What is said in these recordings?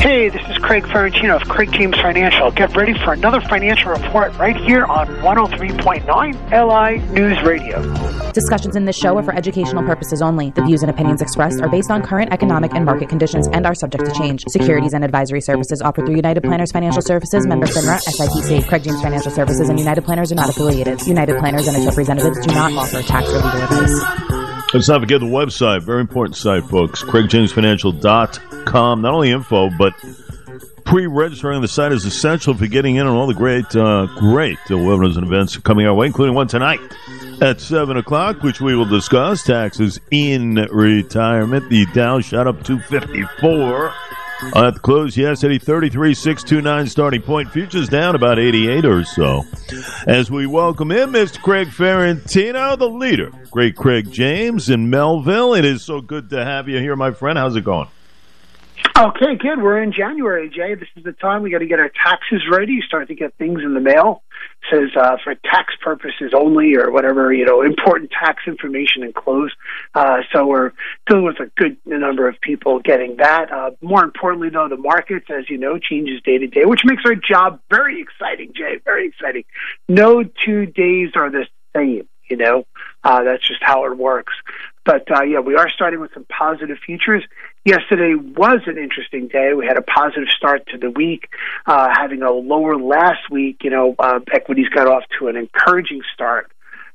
Hey, this is Craig Ferrantino of Craig James Financial. Get ready for another financial report right here on 103.9 LI News Radio. Discussions in this show are for educational purposes only. The views and opinions expressed are based on current economic and market conditions and are subject to change. Securities and advisory services offered through United Planners Financial Services, member FINRA, SIPC. Craig James Financial Services and United Planners are not affiliated. United Planners and its representatives do not offer tax or legal advice. Let's not forget the website. Very important site, folks. CraigJamesFinancial.com. Not only info, but pre-registering on the site is essential for getting in on all the great, uh, great uh, webinars and events coming our way, including one tonight at 7 o'clock, which we will discuss. Taxes in retirement. The Dow shot up 254. Uh, at the close yesterday, 33.629 starting point. Futures down about 88 or so. As we welcome in Mr. Craig Ferrantino, the leader. Great Craig James in Melville. It is so good to have you here, my friend. How's it going? Okay, good. We're in January, Jay. This is the time we got to get our taxes ready. Start to get things in the mail. It says uh, for tax purposes only, or whatever you know, important tax information enclosed. Uh, so we're dealing with a good number of people getting that. Uh, more importantly, though, the markets, as you know, changes day to day, which makes our job very exciting, Jay. Very exciting. No two days are the same. You know, uh, that's just how it works. But uh, yeah, we are starting with some positive futures. Yesterday was an interesting day. We had a positive start to the week, uh, having a lower last week. You know, uh, equities got off to an encouraging start.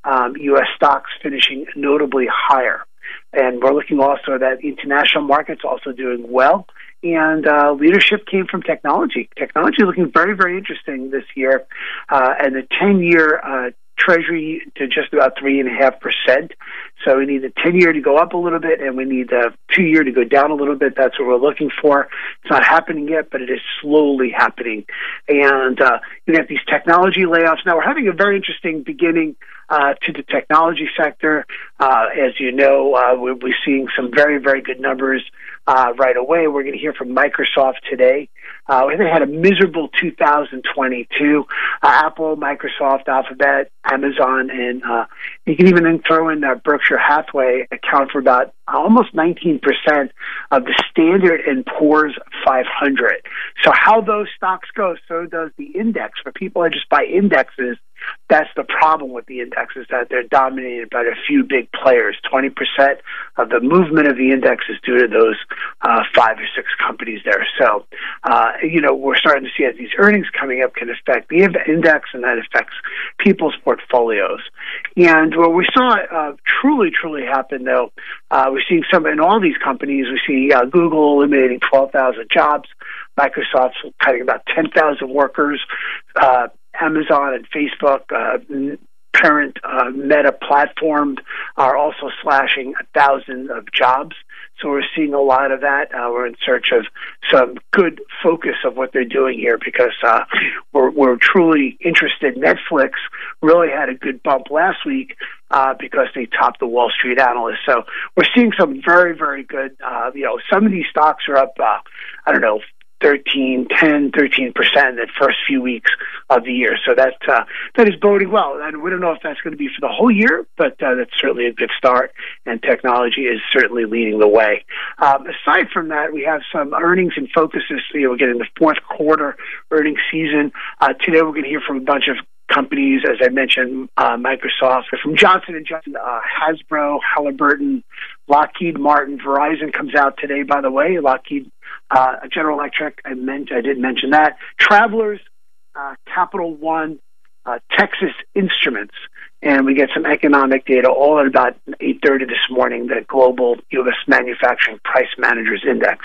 Um, U.S. stocks finishing notably higher, and we're looking also at international markets also doing well. And uh, leadership came from technology. Technology looking very, very interesting this year. Uh, and the 10 year uh, Treasury to just about three and a half percent. So we need the ten year to go up a little bit, and we need the two year to go down a little bit. That's what we're looking for. It's not happening yet, but it is slowly happening. And uh, you have these technology layoffs. Now we're having a very interesting beginning uh, to the technology sector. Uh, as you know, uh, we're, we're seeing some very very good numbers uh, right away. We're going to hear from Microsoft today. Uh, they had a miserable 2022. Uh, Apple, Microsoft, Alphabet, Amazon, and uh, you can even throw in uh, Berkshire Hathaway account for about almost 19% of the Standard and Poor's 500. So how those stocks go, so does the index. For people that just buy indexes, that's the problem with the index is that they're dominated by a few big players. 20% of the movement of the index is due to those uh, five or six companies there. So, uh, you know, we're starting to see that these earnings coming up can affect the index and that affects people's portfolios. And what we saw uh, truly, truly happen, though, uh, we're seeing some in all these companies. We see uh, Google eliminating 12,000 jobs. Microsoft's cutting about 10,000 workers. Amazon and Facebook, uh, parent uh, Meta platform, are also slashing a thousand of jobs. So we're seeing a lot of that. Uh, we're in search of some good focus of what they're doing here because uh, we're, we're truly interested. Netflix really had a good bump last week uh, because they topped the Wall Street analysts. So we're seeing some very, very good. Uh, you know, some of these stocks are up. Uh, I don't know, 13, 10, 13 percent in the first few weeks of the year. So that uh, that is boding well, and we don't know if that's going to be for the whole year, but uh, that's certainly a good start. And technology is certainly leading the way. Um, aside from that, we have some earnings and focuses. You know, getting the fourth quarter earnings season. Uh, today, we're going to hear from a bunch of companies, as I mentioned, uh, Microsoft, from Johnson and Johnson, uh, Hasbro, Halliburton, Lockheed Martin, Verizon comes out today. By the way, Lockheed, uh, General Electric. I meant I did mention that. Travelers, uh, Capital One, uh, Texas Instruments, and we get some economic data all at about 8:30 this morning. The global U.S. Manufacturing Price Managers Index.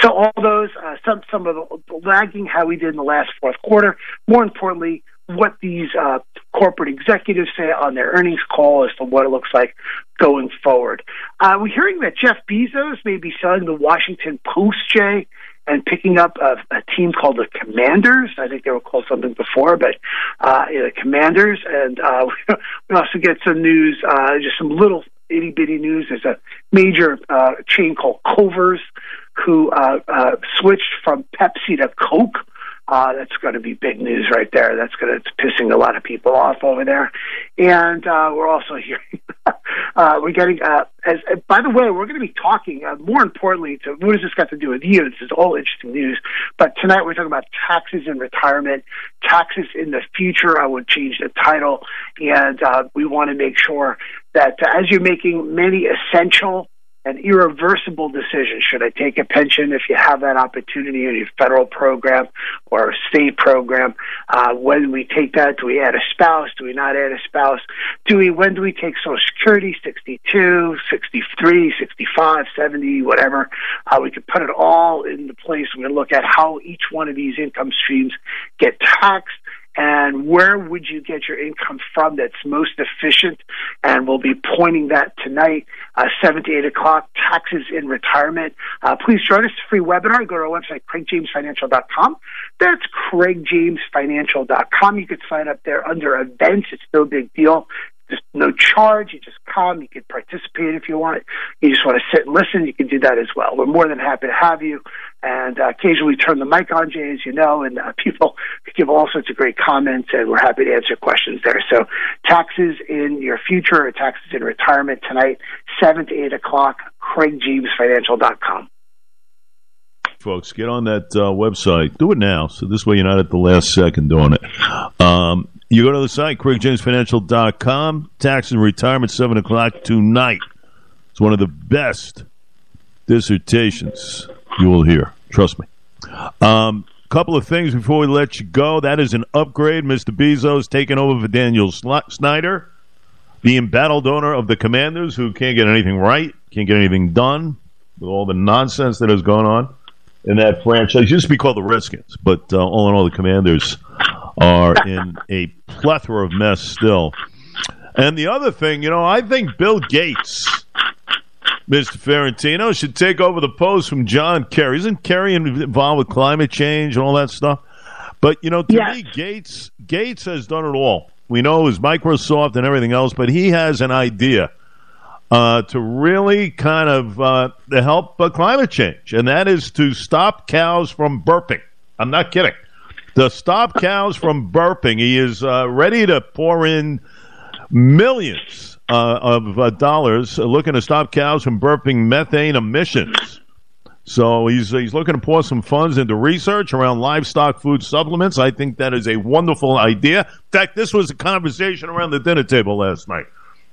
So all those, uh, some some of the lagging how we did in the last fourth quarter. More importantly, what these uh, corporate executives say on their earnings call as to what it looks like going forward. Uh, we're hearing that Jeff Bezos may be selling the Washington Post, Jay, and picking up a, a team called the Commanders. I think they were called something before, but uh, the Commanders. And uh, we also get some news, uh, just some little itty bitty news. There's a major uh, chain called Culver's who uh, uh, switched from Pepsi to Coke Uh, that's going to be big news right there. That's going to it's pissing a lot of people off over there, and uh, we're also hearing uh, we're getting. Uh, as uh, by the way, we're going to be talking uh, more importantly to what has this got to do with you? This is all interesting news. But tonight we're talking about taxes in retirement, taxes in the future. I would change the title, and uh, we want to make sure that as you're making many essential an irreversible decision. Should I take a pension if you have that opportunity in your federal program or a state program? Uh, when we take that, do we add a spouse? Do we not add a spouse? Do we, when do we take Social Security? 62, 63, 65, 70, whatever. Uh, we could put it all into place. We're going to look at how each one of these income streams get taxed and where would you get your income from that's most efficient? And we'll be pointing that tonight, uh, 7 to 8 o'clock, taxes in retirement. Uh, please join us, free webinar. Go to our website, craigjamesfinancial.com. That's craigjamesfinancial.com. You could sign up there under events. It's no big deal just no charge. You just come. You can participate if you want. You just want to sit and listen. You can do that as well. We're more than happy to have you. And uh, occasionally turn the mic on, Jay, as you know, and uh, people give all sorts of great comments, and we're happy to answer questions there. So, taxes in your future or taxes in retirement tonight, 7 to 8 o'clock, craigjamesfinancial.com folks, get on that uh, website. Do it now, so this way you're not at the last second doing it. Um, you go to the site, craigjamesfinancial.com. Tax and retirement, 7 o'clock tonight. It's one of the best dissertations you will hear. Trust me. Um, couple of things before we let you go. That is an upgrade. Mr. Bezos taking over for Daniel Snyder, the embattled owner of the Commanders, who can't get anything right, can't get anything done with all the nonsense that has gone on in that franchise. It used to be called the Redskins, but uh, all in all, the Commanders are in a plethora of mess still. And the other thing, you know, I think Bill Gates, Mr. Ferrantino, should take over the post from John Kerry. Isn't Kerry involved with climate change and all that stuff? But you know, to yes. me, Gates Gates has done it all. We know his Microsoft and everything else, but he has an idea uh, to really kind of uh, to help uh, climate change, and that is to stop cows from burping. I'm not kidding to stop cows from burping. He is uh, ready to pour in millions uh, of uh, dollars looking to stop cows from burping methane emissions. So he's he's looking to pour some funds into research around livestock food supplements. I think that is a wonderful idea. In fact, this was a conversation around the dinner table last night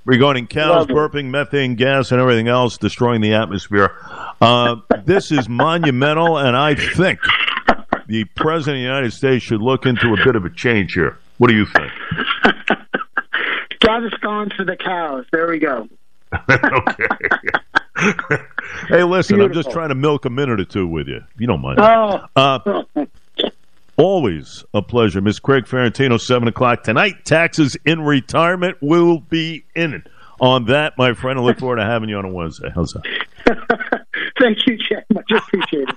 regarding cows burping methane gas and everything else, destroying the atmosphere. Uh, this is monumental, and I think the president of the United States should look into a bit of a change here. What do you think? Gaviscon for the cows. There we go. okay. hey, listen, Beautiful. I'm just trying to milk a minute or two with you. You don't mind. Oh. Uh, always a pleasure. Miss Craig Ferrantino, 7 o'clock tonight. Taxes in retirement will be in it. On that, my friend, I look forward to having you on a Wednesday. How's that? Thank you, Jack. Much appreciated.